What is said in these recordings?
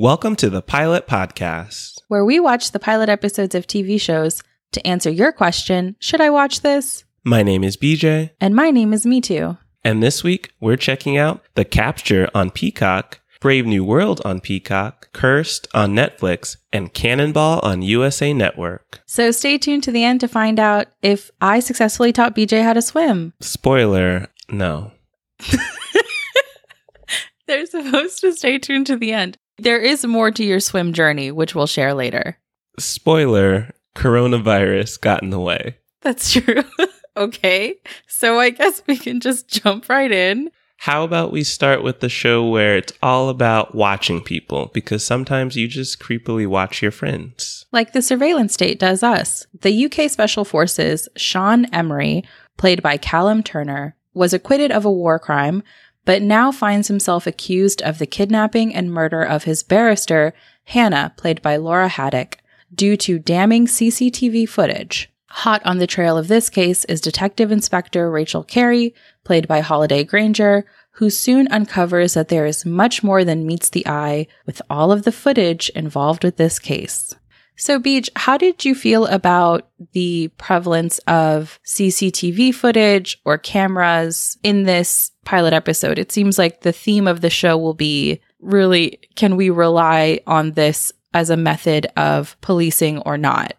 Welcome to the Pilot Podcast. where we watch the pilot episodes of TV shows to answer your question Should I watch this? My name is BJ, And my name is Me Too. and this week we're checking out The Capture on Peacock, Brave New World on Peacock, Cursed on Netflix, and Cannonball on USA Network. So stay tuned to the end to find out if I successfully taught BJ how to swim. Spoiler, no. They're supposed to stay tuned to the end. There is more to your swim journey, which we'll share later. Spoiler, coronavirus got in the way. That's true. okay. So I guess we can just jump right in. How about we start with the show where it's all about watching people? Because sometimes you just creepily watch your friends. Like the surveillance state does us. The UK Special Forces, Sean Emery, played by Callum Turner, was acquitted of a war crime, but now finds himself accused of the kidnapping and murder of his barrister, Hannah, played by Laura Haddock, due to damning CCTV footage. Hot on the trail of this case is Detective Inspector Rachel Carey, played by Holliday Grainger, who soon uncovers that there is much more than meets the eye with all of the footage involved with this case. So, Beej, how did you feel about the prevalence of CCTV footage or cameras in this pilot episode? It seems like the theme of the show will be really can we rely on this as a method of policing or not?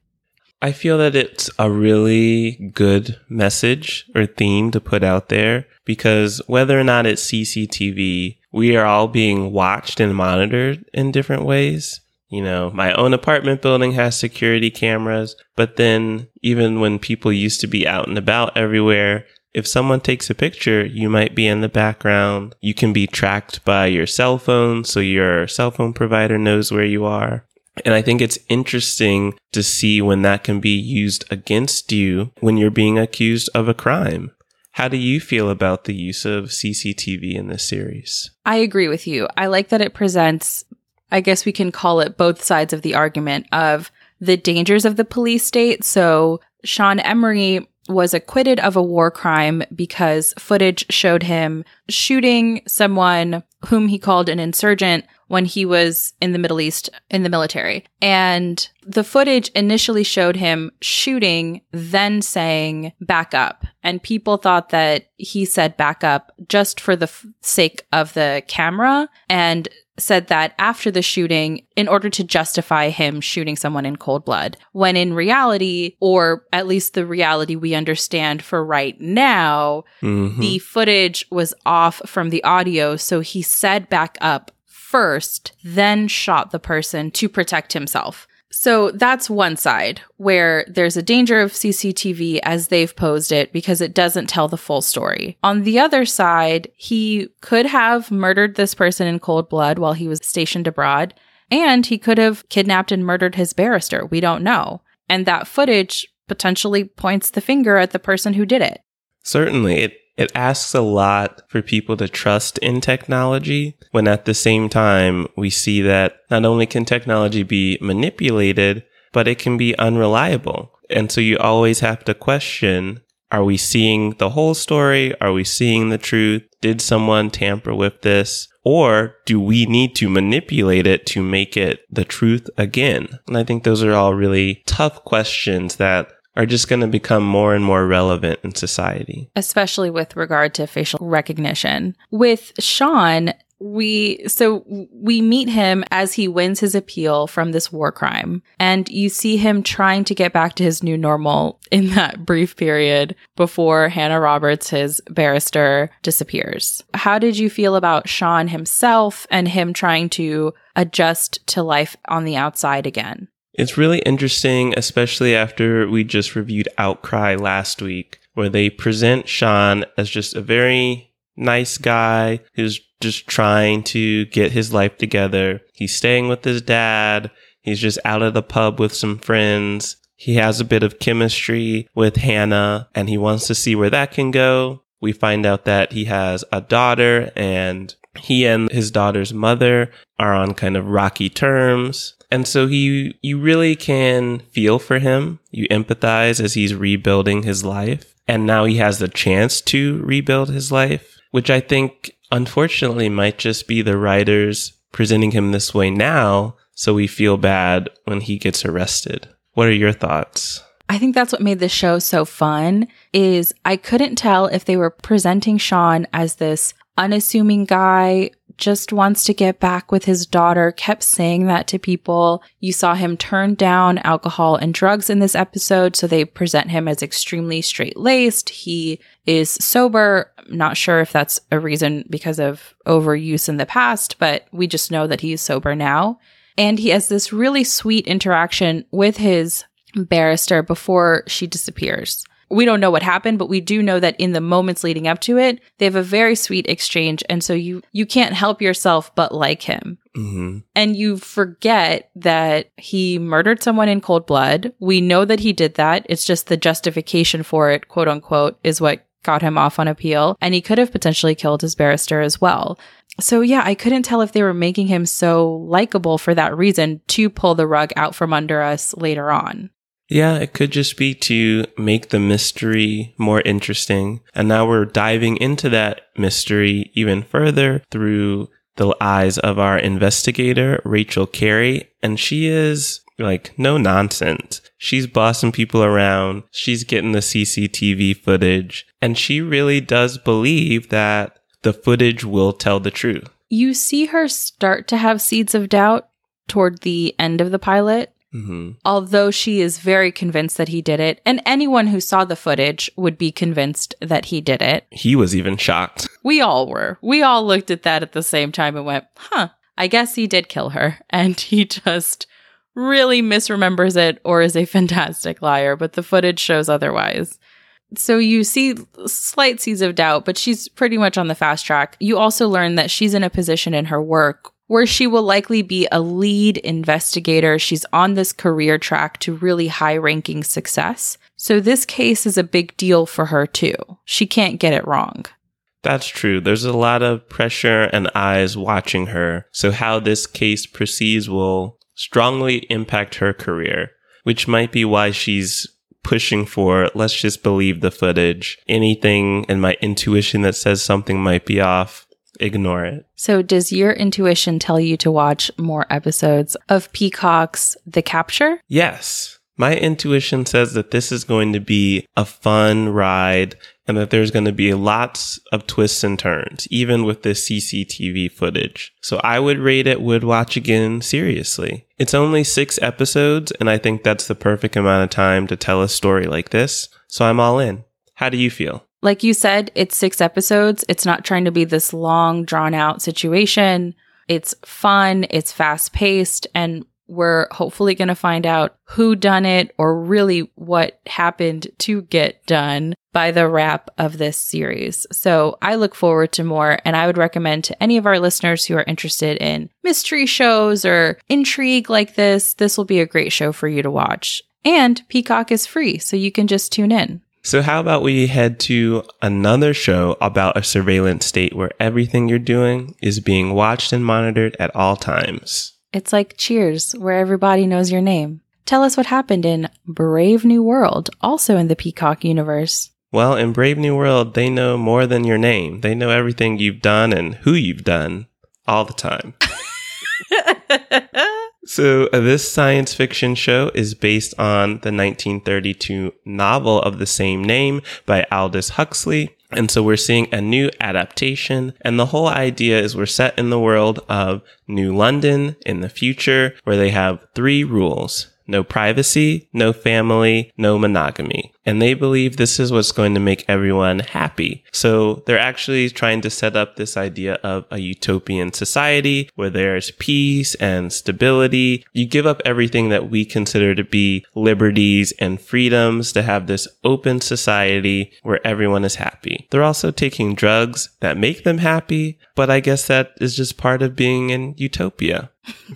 I feel that it's a really good message or theme to put out there because whether or not it's CCTV, we are all being watched and monitored in different ways. You know, my own apartment building has security cameras, but then even when people used to be out and about everywhere, if someone takes a picture, you might be in the background. You can be tracked by your cell phone, so your cell phone provider knows where you are. And I think it's interesting to see when that can be used against you when you're being accused of a crime. How do you feel about the use of CCTV in this series? I agree with you. I like that it presents, I guess we can call it both sides of the argument of the dangers of the police state. So Sean Emery was acquitted of a war crime because footage showed him shooting someone whom he called an insurgent when he was in the Middle East in the military. And the footage initially showed him shooting, then saying back up. And people thought that he said back up just for the f- sake of the camera and said that after the shooting in order to justify him shooting someone in cold blood. When in reality, or at least the reality we understand for right now, Mhm. the footage was off from the audio. So he said back up first, then shot the person to protect himself. So that's one side where there's a danger of CCTV as they've posed it because it doesn't tell the full story. On the other side, he could have murdered this person in cold blood while he was stationed abroad, and he could have kidnapped and murdered his barrister. We don't know. And that footage potentially points the finger at the person who did it. Certainly, it, it asks a lot for people to trust in technology when at the same time we see that not only can technology be manipulated, but it can be unreliable. And so you always have to question are we seeing the whole story? Are we seeing the truth? Did someone tamper with this? Or do we need to manipulate it to make it the truth again? And I think those are all really tough questions that are just going to become more and more relevant in society. especially with regard to facial recognition. With Sean, we so we meet him as he wins his appeal from this war crime and you see him trying to get back to his new normal in that brief period before Hannah Roberts his barrister disappears. How did you feel about Sean himself and him trying to adjust to life on the outside again? It's really interesting, especially after we just reviewed Outcry last week, where they present Sean as just a very nice guy who's just trying to get his life together. He's staying with his dad. He's just out of the pub with some friends. He has a bit of chemistry with Hannah and he wants to see where that can go. We find out that he has a daughter and he and his daughter's mother are on kind of rocky terms. And so he, you really can feel for him. You empathize as he's rebuilding his life. And now he has the chance to rebuild his life, which I think unfortunately might just be the writer's presenting him this way now so we feel bad when he gets arrested. What are your thoughts? I think that's what made the show so fun is I couldn't tell if they were presenting Sean as this unassuming guy just wants to get back with his daughter, kept saying that to people. You saw him turn down alcohol and drugs in this episode, so they present him as extremely straight laced. He is sober. not sure if that's a reason because of overuse in the past, but we just know that he is sober now. And he has this really sweet interaction with his barrister before she disappears. We don't know what happened, but we do know that in the moments leading up to it, they have a very sweet exchange, and so you you can't help yourself but like him. Mm-hmm. And you forget that he murdered someone in cold blood. We know that he did that. It's just the justification for it, quote unquote, is what got him off on appeal. And he could have potentially killed his barrister as well. So, yeah, I couldn't tell if they were making him so likable for that reason to pull the rug out from under us later on. Yeah, it could just be to make the mystery more interesting. And now we're diving into that mystery even further through the eyes of our investigator, Rachel Carey. And she is like no nonsense. She's bossing people around. She's getting the CCTV footage. And she really does believe that the footage will tell the truth. You see her start to have seeds of doubt toward the end of the pilot. Hmm although she is very convinced that he did it, and anyone who saw the footage would be convinced that he did it. He was even shocked. We all were. We all looked at that at the same time and went, huh, I guess he did kill her. And he just really misremembers it or is a fantastic liar, but the footage shows otherwise. So you see slight seeds of doubt, but she's pretty much on the fast track. You also learn that she's in a position in her work where she will likely be a lead investigator. She's on this career track to really high ranking success. So this case is a big deal for her too. She can't get it wrong. That's true. There's a lot of pressure and eyes watching her. So how this case proceeds will strongly impact her career, which might be why she's pushing for let's just believe the footage. Anything in my intuition that says something might be off, ignore it. So does your intuition tell you to watch more episodes of Peacock's The Capture? Yes. My intuition says that this is going to be a fun ride and that there's going to be lots of twists and turns, even with the CCTV footage. So I would rate it would watch again seriously. It's only six episodes, and I think that's the perfect amount of time to tell a story like this. So I'm all in. How do you feel? Like you said, it's six episodes. It's not trying to be this long, drawn out situation. It's fun, it's fast paced, and we're hopefully going to find out who done it or really what happened to get done by the wrap of this series. So I look forward to more and I would recommend to any of our listeners who are interested in mystery shows or intrigue like this, this will be a great show for you to watch. And Peacock is free, so you can just tune in. So, how about we head to another show about a surveillance state where everything you're doing is being watched and monitored at all times? It's like Cheers, where everybody knows your name. Tell us what happened in Brave New World, also in the Peacock universe. Well, in Brave New World, they know more than your name. They know everything you've done and who you've done all the time. So, uh, this science fiction show is based on the 1932 novel of the same name by Aldous Huxley. And so we're seeing a new adaptation. And the whole idea is we're set in the world of New London in the future where they have three rules. No privacy, no family, no monogamy. And they believe this is what's going to make everyone happy. So they're actually trying to set up this idea of a utopian society where there's peace and stability. You give up everything that we consider to be liberties and freedoms to have this open society where everyone is happy. They're also taking drugs that make them happy, but I guess that is just part of being in utopia.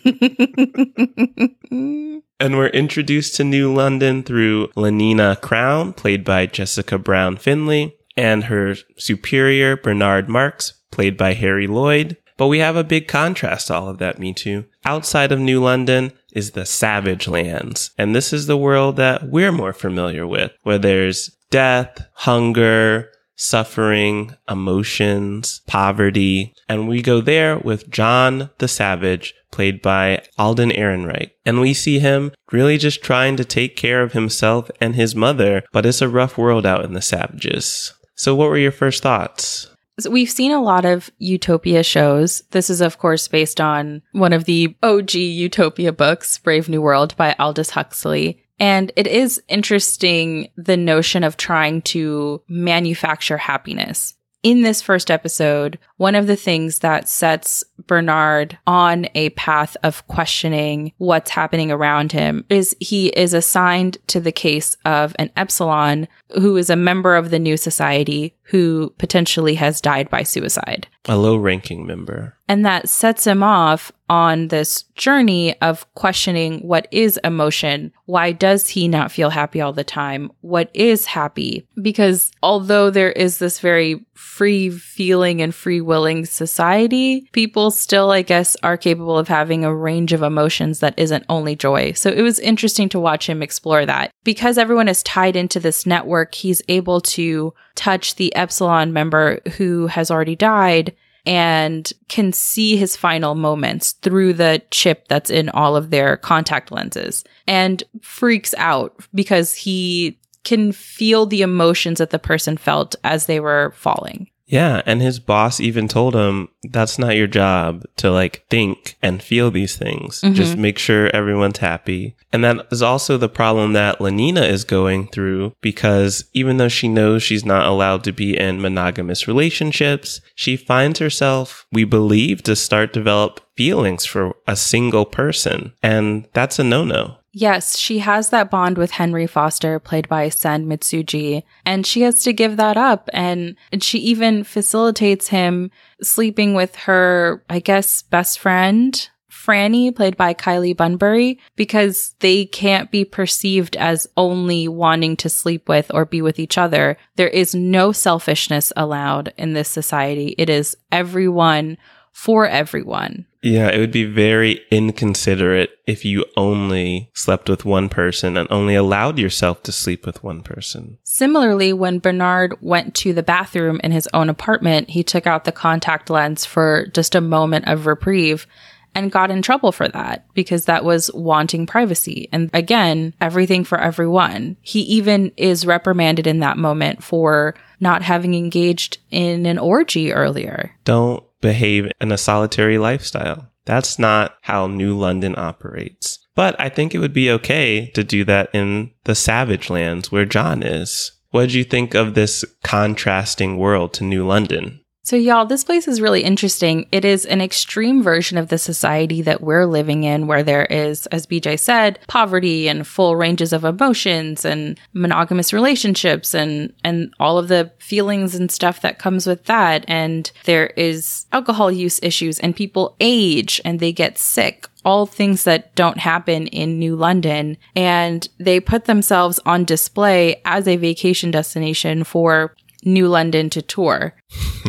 And we're introduced to New London through Lenina Crowne, played by Jessica Brown Findlay, and her superior, Bernard Marx, played by Harry Lloyd. But we have a big contrast to all of that, me too. Outside of New London is the Savage Lands. And this is the world that we're more familiar with, where there's death, hunger, suffering, emotions, poverty. And we go there with John the Savage, played by Alden Ehrenreich. And we see him really just trying to take care of himself and his mother, but it's a rough world out in the Savages. So, what were your first thoughts? So we've seen a lot of Utopia shows. This is, of course, based on one of the OG Utopia books, Brave New World by Aldous Huxley. And it is interesting the notion of trying to manufacture happiness. In this first episode, one of the things that sets Bernard on a path of questioning what's happening around him is he is assigned to the case of an Epsilon who is a member of the new society who potentially has died by suicide. A low ranking member. And that sets him off on this journey of questioning what is emotion? Why does he not feel happy all the time? What is happy? Because although there is this very free feeling and free willing society, people still, I guess, are capable of having a range of emotions that isn't only joy. So it was interesting to watch him explore that. Because everyone is tied into this network, he's able to touch the Epsilon member who has already died and can see his final moments through the chip that's in all of their contact lenses and freaks out because he can feel the emotions that the person felt as they were falling. Yeah, and his boss even told him that's not your job to like think and feel these things. Mm-hmm. Just make sure everyone's happy. And that is also the problem that Lenina is going through because even though she knows she's not allowed to be in monogamous relationships, she finds herself, we believe, to start develop feelings for a single person. And that's a no-no. Yes, she has that bond with Henry Foster, played by Sen Mitsuji, and she has to give that up. And, and she even facilitates him sleeping with her, I guess, best friend, Franny, played by Kylie Bunbury, because they can't be perceived as only wanting to sleep with or be with each other. There is no selfishness allowed in this society. It is everyone for everyone. Yeah, it would be very inconsiderate if you only slept with one person and only allowed yourself to sleep with one person. Similarly, when Bernard went to the bathroom in his own apartment, he took out the contact lens for just a moment of reprieve and got in trouble for that because that was wanting privacy. And again, everything for everyone. He even is reprimanded in that moment for not having engaged in an orgy earlier. Don't behave in a solitary lifestyle. That's not how New London operates. But I think it would be okay to do that in the savage lands where John is. What did you think of this contrasting world to New London? So, y'all, this place is really interesting. It is an extreme version of the society that we're living in, where there is, as BJ said, poverty and full ranges of emotions and monogamous relationships and, and all of the feelings and stuff that comes with that. And there is alcohol use issues and people age and they get sick all things that don't happen in New London. And they put themselves on display as a vacation destination for New London to tour,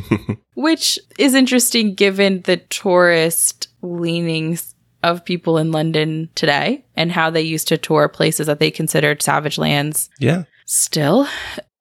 which is interesting given the tourist leanings of people in London today and how they used to tour places that they considered savage lands. Yeah. Still.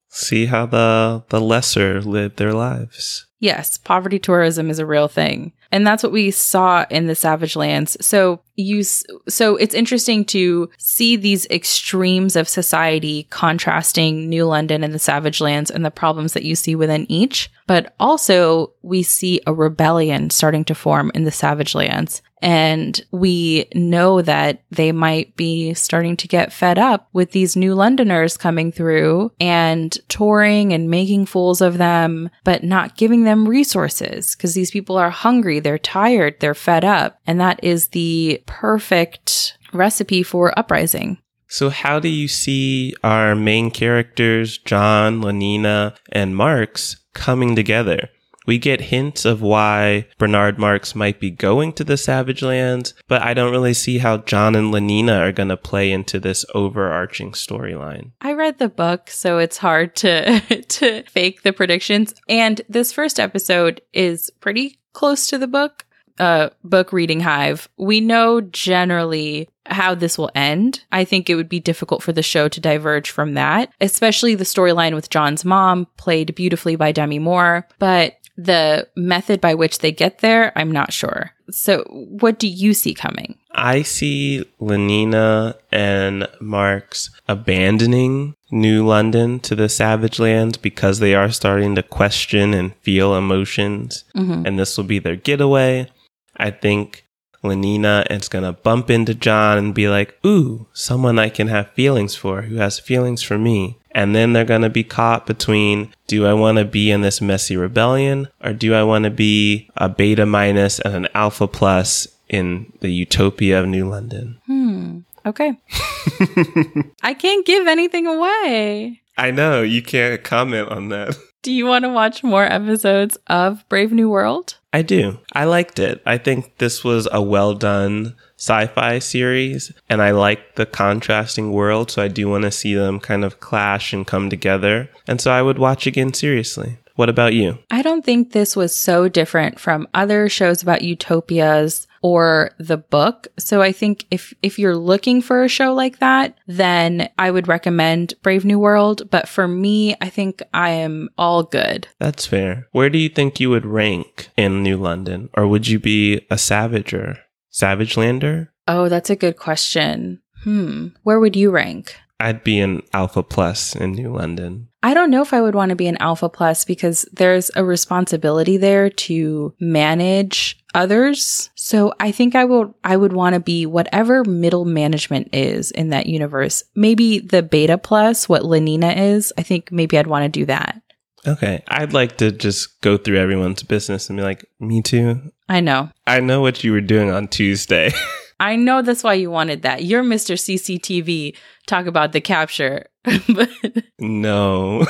See how the the lesser lived their lives. Yes, poverty tourism is a real thing. And that's what we saw in the Savage Lands. So you, so it's interesting to see these extremes of society contrasting New London and the Savage Lands and the problems that you see within each. But also we see a rebellion starting to form in the Savage Lands. And we know that they might be starting to get fed up with these new Londoners coming through and touring and making fools of them, but not giving them resources because these people are hungry, they're tired, they're fed up. And that is the perfect recipe for uprising. So, how do you see our main characters, John, Lenina, and Marx, coming together? We get hints of why Bernard Marx might be going to the Savage Lands, but I don't really see how John and Lenina are going to play into this overarching storyline. I read the book, so it's hard to to fake the predictions. And this first episode is pretty close to the book. Uh, book reading hive. We know generally how this will end. I think it would be difficult for the show to diverge from that, especially the storyline with John's mom, played beautifully by Demi Moore. But the method by which they get there, I'm not sure. So, what do you see coming? I see Lenina and Marx abandoning New London to the Savage Land because they are starting to question and feel emotions, Mhm. and this will be their getaway. I think Lenina is going to bump into John and be like, Ooh, someone I can have feelings for who has feelings for me. And then they're going to be caught between do I want to be in this messy rebellion or do I want to be a beta minus and an alpha plus in the utopia of New London? Hmm. Okay. I can't give anything away. I know you can't comment on that. Do you want to watch more episodes of Brave New World? I do. I liked it. I think this was a well done sci fi series, and I like the contrasting world, so I do want to see them kind of clash and come together. And so I would watch again seriously. What about you? I don't think this was so different from other shows about utopias or the book. So I think if if you're looking for a show like that, then I would recommend Brave New World, but for me, I think I am all good. That's fair. Where do you think you would rank in New London? Or would you be a Savager? Savage Lander? Oh, that's a good question. Hmm. Where would you rank? I'd be an Alpha Plus in New London. I don't know if I would want to be an alpha plus because there's a responsibility there to manage others. So I think I will I would want to be whatever middle management is in that universe. Maybe the beta plus what Lenina is. I think maybe I'd want to do that. Okay. I'd like to just go through everyone's business and be like, me too. I know. I know what you were doing on Tuesday. I know that's why you wanted that. You're Mr. CCTV. Talk about the capture. but no.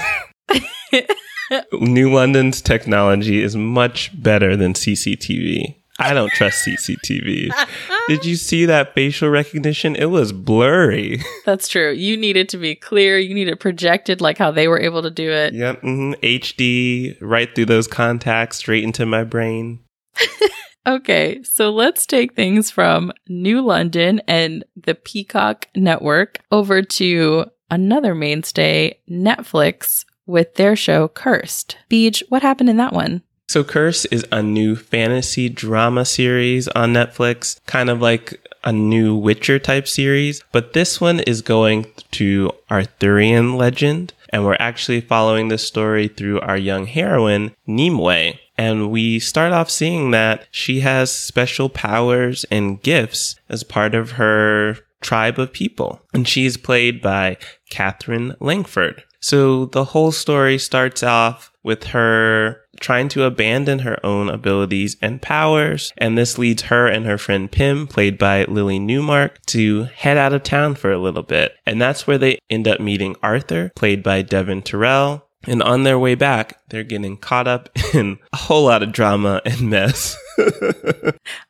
New London's technology is much better than CCTV. I don't trust CCTV. Did you see that facial recognition? It was blurry. that's true. You need it to be clear. You need it projected like how they were able to do it. Yep. hmm HD, right through those contacts, straight into my brain. Okay, so let's take things from New London and the Peacock Network over to another mainstay, Netflix, with their show Cursed. Beej, what happened in that one? So, Curse is a new fantasy drama series on Netflix, kind of like a new Witcher type series, but this one is going to Arthurian legend, and we're actually following the story through our young heroine, Nimue. And we start off seeing that she has special powers and gifts as part of her tribe of people. And she's played by Katherine Langford. So the whole story starts off with her trying to abandon her own abilities and powers. And this leads her and her friend Pym, played by Lily Newmark, to head out of town for a little bit. And that's where they end up meeting Arthur, played by Devon Terrell. And on their way back, they're getting caught up in a whole lot of drama and mess.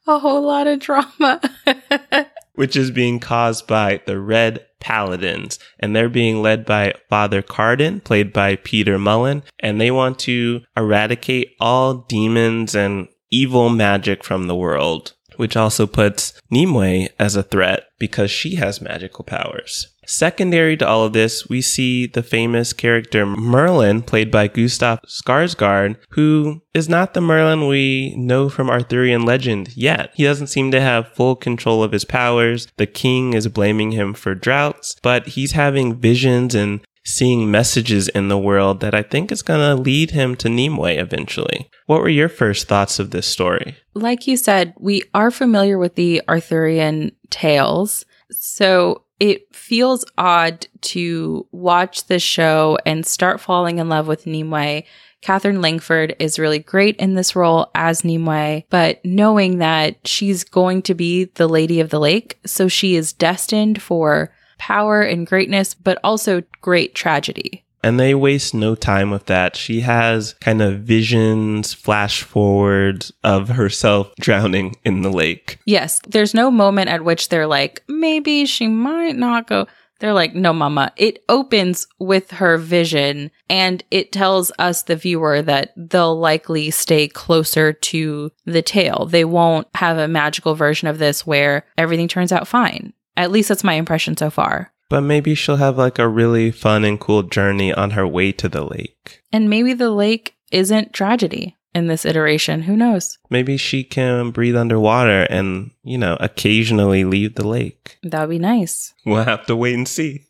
A whole lot of drama. which is being caused by the Red Paladins. And they're being led by Father Carden, played by Peter Mullan. And they want to eradicate all demons and evil magic from the world, which also puts Nimue as a threat because she has magical powers. Secondary to all of this, we see the famous character Merlin, played by Gustav Skarsgård, who is not the Merlin we know from Arthurian legend yet. He doesn't seem to have full control of his powers. The king is blaming him for droughts, but he's having visions and seeing messages in the world that I think is going to lead him to Nimue eventually. What were your first thoughts of this story? like you said, we are familiar with the Arthurian tales. So it feels odd to watch this show and start falling in love with Nimue. Katherine Langford is really great in this role as Nimue, but knowing that she's going to be the Lady of the Lake, so she is destined for power and greatness, but also great tragedy. And they waste no time with that. She has kind of visions, flash forwards of herself drowning in the lake. Yes, there's no moment at which they're like, maybe she might not go. They're like, no, mama. It opens with her vision and it tells us, the viewer, that they'll likely stay closer to the tale. They won't have a magical version of this where everything turns out fine. At least that's my impression so far. But maybe she'll have like a really fun and cool journey on her way to the lake. And maybe the lake isn't tragedy in this iteration. Who knows? Maybe she can breathe underwater and, you know, occasionally leave the lake. That would be nice. We'll have to wait and see.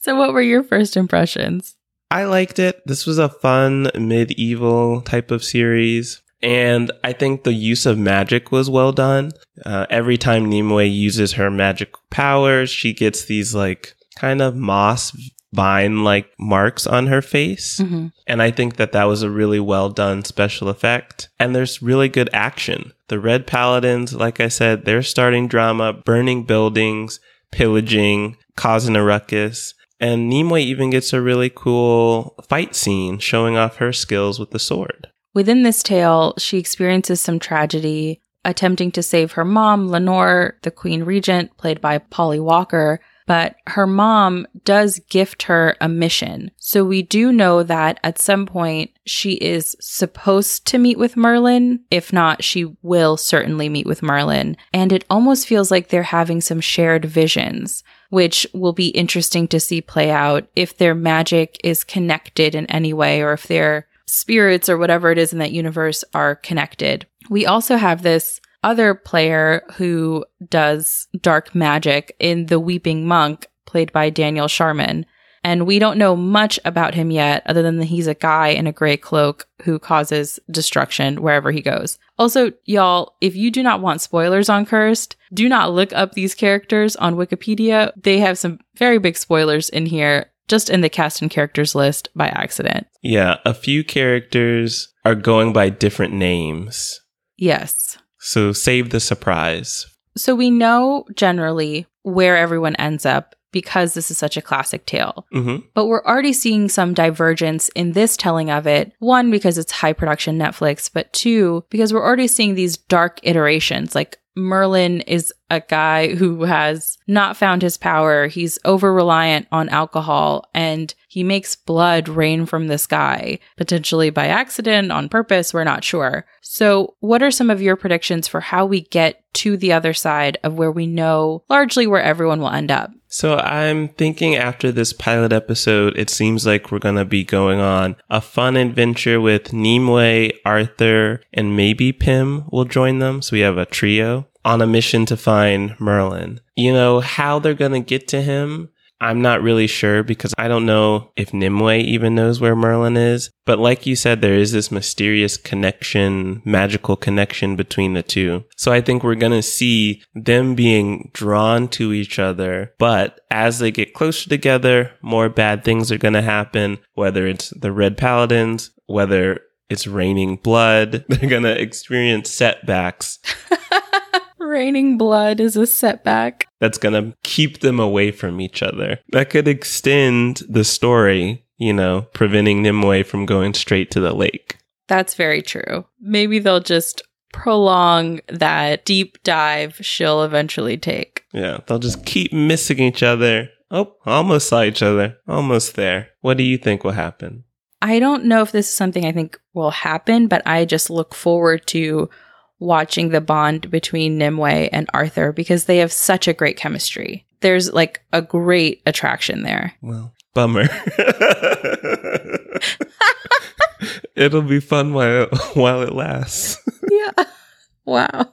so, what were your first impressions? I liked it. This was a fun medieval type of series. And I think the use of magic was well done. Uh, every time Nimue uses her magic powers, she gets these like kind of moss vine like marks on her face. Mm-hmm. And I think that that was a really well done special effect. And there's really good action. The Red Paladins, like I said, they're starting drama, burning buildings, pillaging, causing a ruckus. And Nimue even gets a really cool fight scene showing off her skills with the sword. Within this tale, she experiences some tragedy, attempting to save her mom, Lenore, the Queen Regent, played by Polly Walker. But her mom does gift her a mission. So we do know that at some point she is supposed to meet with Merlin. If not, she will certainly meet with Merlin. And it almost feels like they're having some shared visions which will be interesting to see play out if their magic is connected in any way or if their spirits or whatever it is in that universe are connected. We also have this other player who does dark magic in The Weeping Monk, played by Daniel Sharman. And we don't know much about him yet, other than that he's a guy in a gray cloak who causes destruction wherever he goes. Also, y'all, if you do not want spoilers on Cursed, do not look up these characters on Wikipedia. They have some very big spoilers in here, just in the cast and characters list by accident. Yeah, a few characters are going by different names. Yes. So save the surprise. So we know generally where everyone ends up because this is such a classic tale. Mm-hmm. But we're already seeing some divergence in this telling of it. One, because it's high production Netflix, but two, because we're already seeing these dark iterations. Like Merlin is a guy who has not found his power. He's over reliant on alcohol and he makes blood rain from the sky, potentially by accident, on purpose. We're not sure. So, what are some of your predictions for how we get to the other side of where we know largely where everyone will end up? So I'm thinking after this pilot episode, it seems like we're going to be going on a fun adventure with Nimue, Arthur, and maybe Pym will join them. So we have a trio on a mission to find Merlin. You know, how they're going to get to him I'm not really sure because I don't know if Nimue even knows where Merlin is. But like you said, there is this mysterious connection, magical connection between the two. So I think we're going to see them being drawn to each other. But as they get closer together, more bad things are going to happen, whether it's the Red Paladins, whether it's raining blood. They're going to experience setbacks. Raining blood is a setback. That's going to keep them away from each other. That could extend the story, you know, preventing Nimue from going straight to the lake. That's very true. Maybe they'll just prolong that deep dive she'll eventually take. Yeah, they'll just keep missing each other. Oh, almost saw each other. Almost there. What do you think will happen? I don't know if this is something I think will happen, but I just look forward to watching the bond between Nimue and Arthur because they have such a great chemistry. There's like a great attraction there. Well, bummer. It'll be fun while while it lasts. yeah. Wow.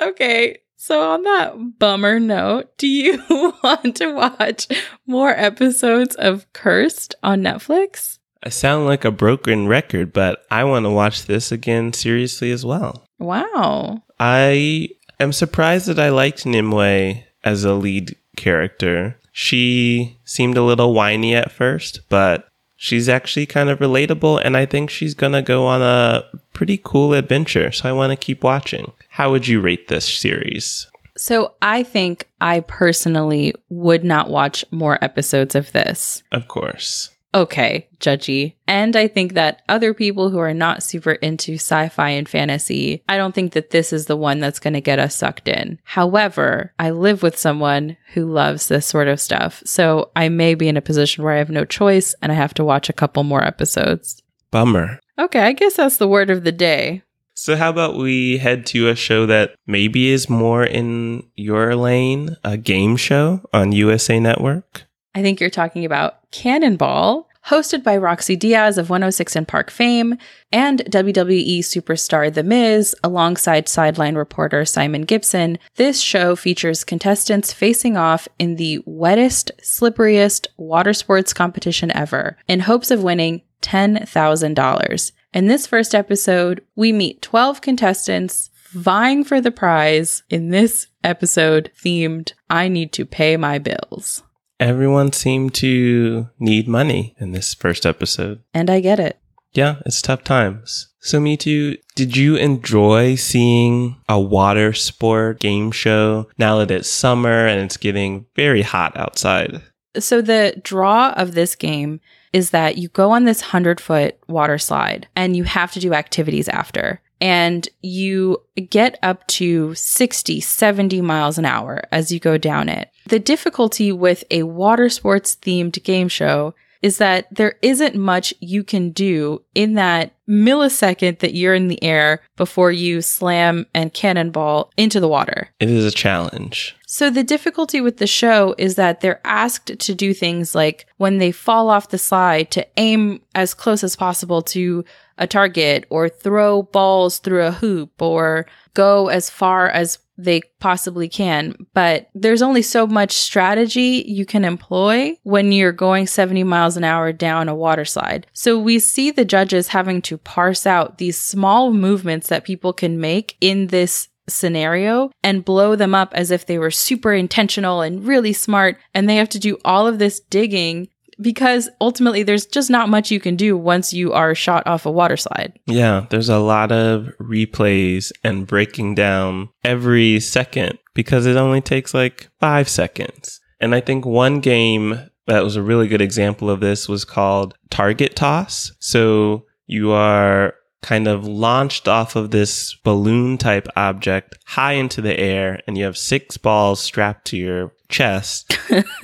Okay. So on that bummer note, do you want to watch more episodes of Cursed on Netflix? I sound like a broken record, but I want to watch this again seriously as well. Wow. I am surprised that I liked Nimue as a lead character. She seemed a little whiny at first, but she's actually kind of relatable, and I think she's gonna go on a pretty cool adventure. So I want to keep watching. How would you rate this series? So I think I personally would not watch more episodes of this. Of course okay, judgy. And I think that other people who are not super into sci fi and fantasy, I don't think that this is the one that's going to get us sucked in. However, I live with someone who loves this sort of stuff. So I may be in a position where I have no choice and I have to watch a couple more episodes. Bummer. Okay, I guess that's the word of the day. So, how about we head to a show that maybe is more in your lane, a game show on USA Network? I think you're talking about Cannonball, hosted by Rocsi Diaz of 106 and Park fame and WWE superstar The Miz alongside sideline reporter Simon Gibson. This show features contestants facing off in the wettest, slipperiest water sports competition ever in hopes of winning $10,000. In this first episode, we meet 12 contestants vying for the prize in this episode themed I Need to Pay My Bills. Everyone seemed to need money in this first episode. And I get it. Yeah, it's tough times. So, me too. Did you enjoy seeing a water sport game show now that it's summer and it's getting very hot outside? So, the draw of this game is that you go on this 100 foot water slide and you have to do activities after. And you get up to 60, 70 miles an hour as you go down it. The difficulty with a water sports themed game show is that there isn't much you can do in that millisecond that you're in the air before you slam and cannonball into the water. It is a challenge. So the difficulty with the show is that they're asked to do things like when they fall off the slide to aim as close as possible to a target or throw balls through a hoop or go as far as they possibly can. But there's only so much strategy you can employ when you're going 70 miles an hour down a water slide. So we see the judges having to parse out these small movements that people can make in this scenario and blow them up as if they were super intentional and really smart. And they have to do all of this digging because ultimately there's just not much you can do once you are shot off a water slide. Yeah, there's a lot of replays and breaking down every second because it only takes like five seconds. And I think one game that was a really good example of this was called Target Toss. So you are kind of launched off of this balloon type object high into the air and you have six balls strapped to your chest.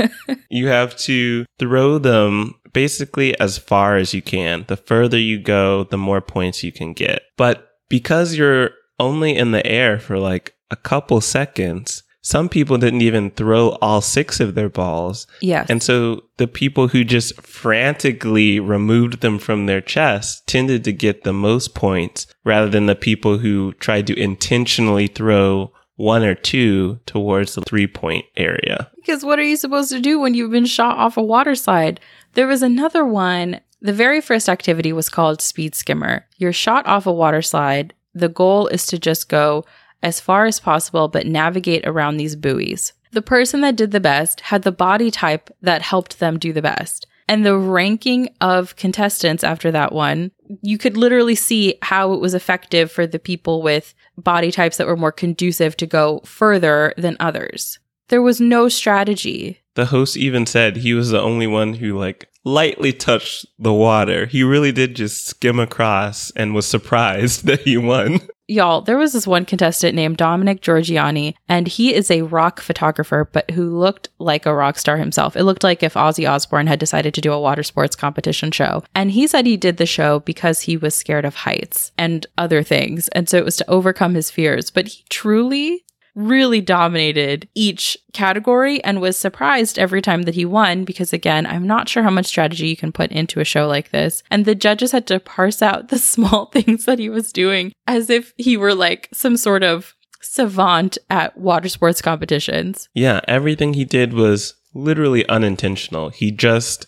you have to throw them basically as far as you can. The further you go, the more points you can get. But because you're only in the air for like a couple seconds, some people didn't even throw all six of their balls. Yes. And so the people who just frantically removed them from their chest tended to get the most points rather than the people who tried to intentionally throw one or two towards the three point area. Because what are you supposed to do when you've been shot off a water slide? There was another one. The very first activity was called Speed Skimmer. You're shot off a water slide. The goal is to just go as far as possible, but navigate around these buoys. The person that did the best had the body type that helped them do the best. And the ranking of contestants after that one, you could literally see how it was effective for the people with body types that were more conducive to go further than others. There was no strategy. The host even said he was the only one who like lightly touched the water. He really did just skim across and was surprised that he won. Y'all, there was this one contestant named Dominic Giorgiani, and he is a rock photographer, but who looked like a rock star himself. It looked like if Ozzy Osbourne had decided to do a water sports competition show. And he said he did the show because he was scared of heights and other things. And so it was to overcome his fears. But he truly really dominated each category and was surprised every time that he won because again, I'm not sure how much strategy you can put into a show like this. And the judges had to parse out the small things that he was doing as if he were like some sort of savant at water sports competitions. Yeah, everything he did was literally unintentional. He just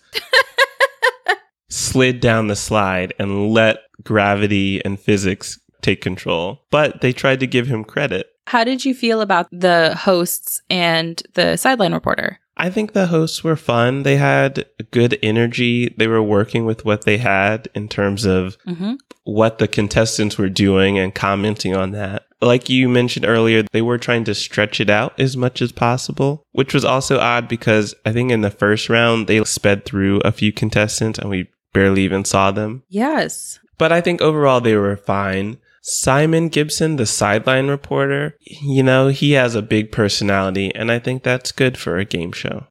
slid down the slide and let gravity and physics take control. But they tried to give him credit. How did you feel about the hosts and the sideline reporter? I think the hosts were fun. They had good energy. They were working with what they had in terms of Mm-hmm. what the contestants were doing and commenting on that. Like you mentioned earlier, they were trying to stretch it out as much as possible, which was also odd because I think in the first round, they sped through a few contestants and we barely even saw them. Yes. But I think overall they were fine. Simon Gibson, the sideline reporter, you know, he has a big personality, and I think that's good for a game show.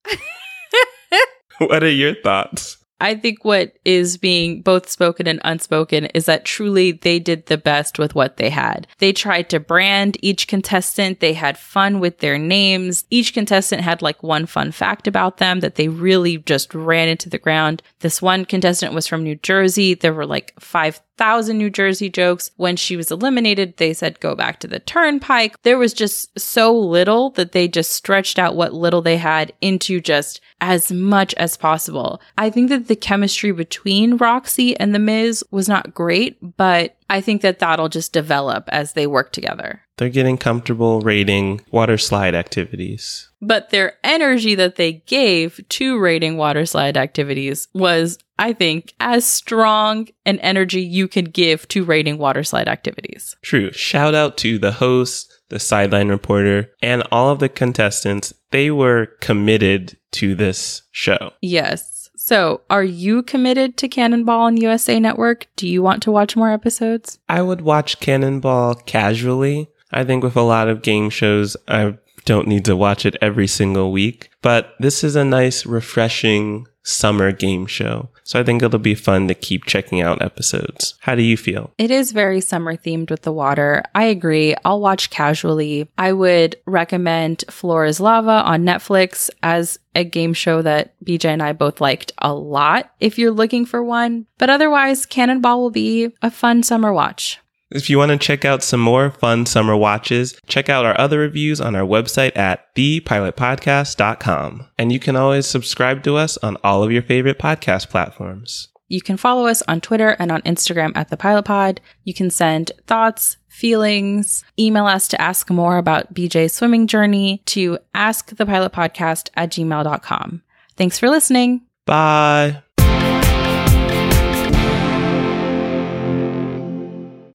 what are your thoughts? I think what is being both spoken and unspoken is that truly they did the best with what they had. They tried to brand each contestant. They had fun with their names. Each contestant had like one fun fact about them that they really just ran into the ground. This one contestant was from New Jersey. There were like five thousand New Jersey jokes. When she was eliminated, they said go back to the turnpike. There was just so little that they just stretched out what little they had into just as much as possible. I think that the chemistry between Rocsi and The Miz was not great, but I think that that'll just develop as they work together. They're getting comfortable rating water slide activities. But their energy that they gave to rating water slide activities was, I think, as strong an energy you can give to rating water slide activities. True. Shout out to the host, the sideline reporter, and all of the contestants. They were committed to this show. Yes. So, are you committed to Cannonball on USA Network? Do you want to watch more episodes? I would watch Cannonball casually. I think with a lot of game shows, I don't need to watch it every single week, but this is a nice, refreshing summer game show. So I think it'll be fun to keep checking out episodes. How do you feel? It is very summer themed with the water. I agree. I'll watch casually. I would recommend Floor is Lava on Netflix as a game show that Beej and I both liked a lot if you're looking for one. But otherwise, Cannonball will be a fun summer watch. If you want to check out some more fun summer watches, check out our other reviews on our website at thepilotpodcast.com. And you can always subscribe to us on all of your favorite podcast platforms. You can follow us on Twitter and on Instagram at the Pilot Pod. You can send thoughts, feelings, email us to ask more about Beej's swimming journey to askthepilotpodcast at gmail.com. Thanks for listening. Bye.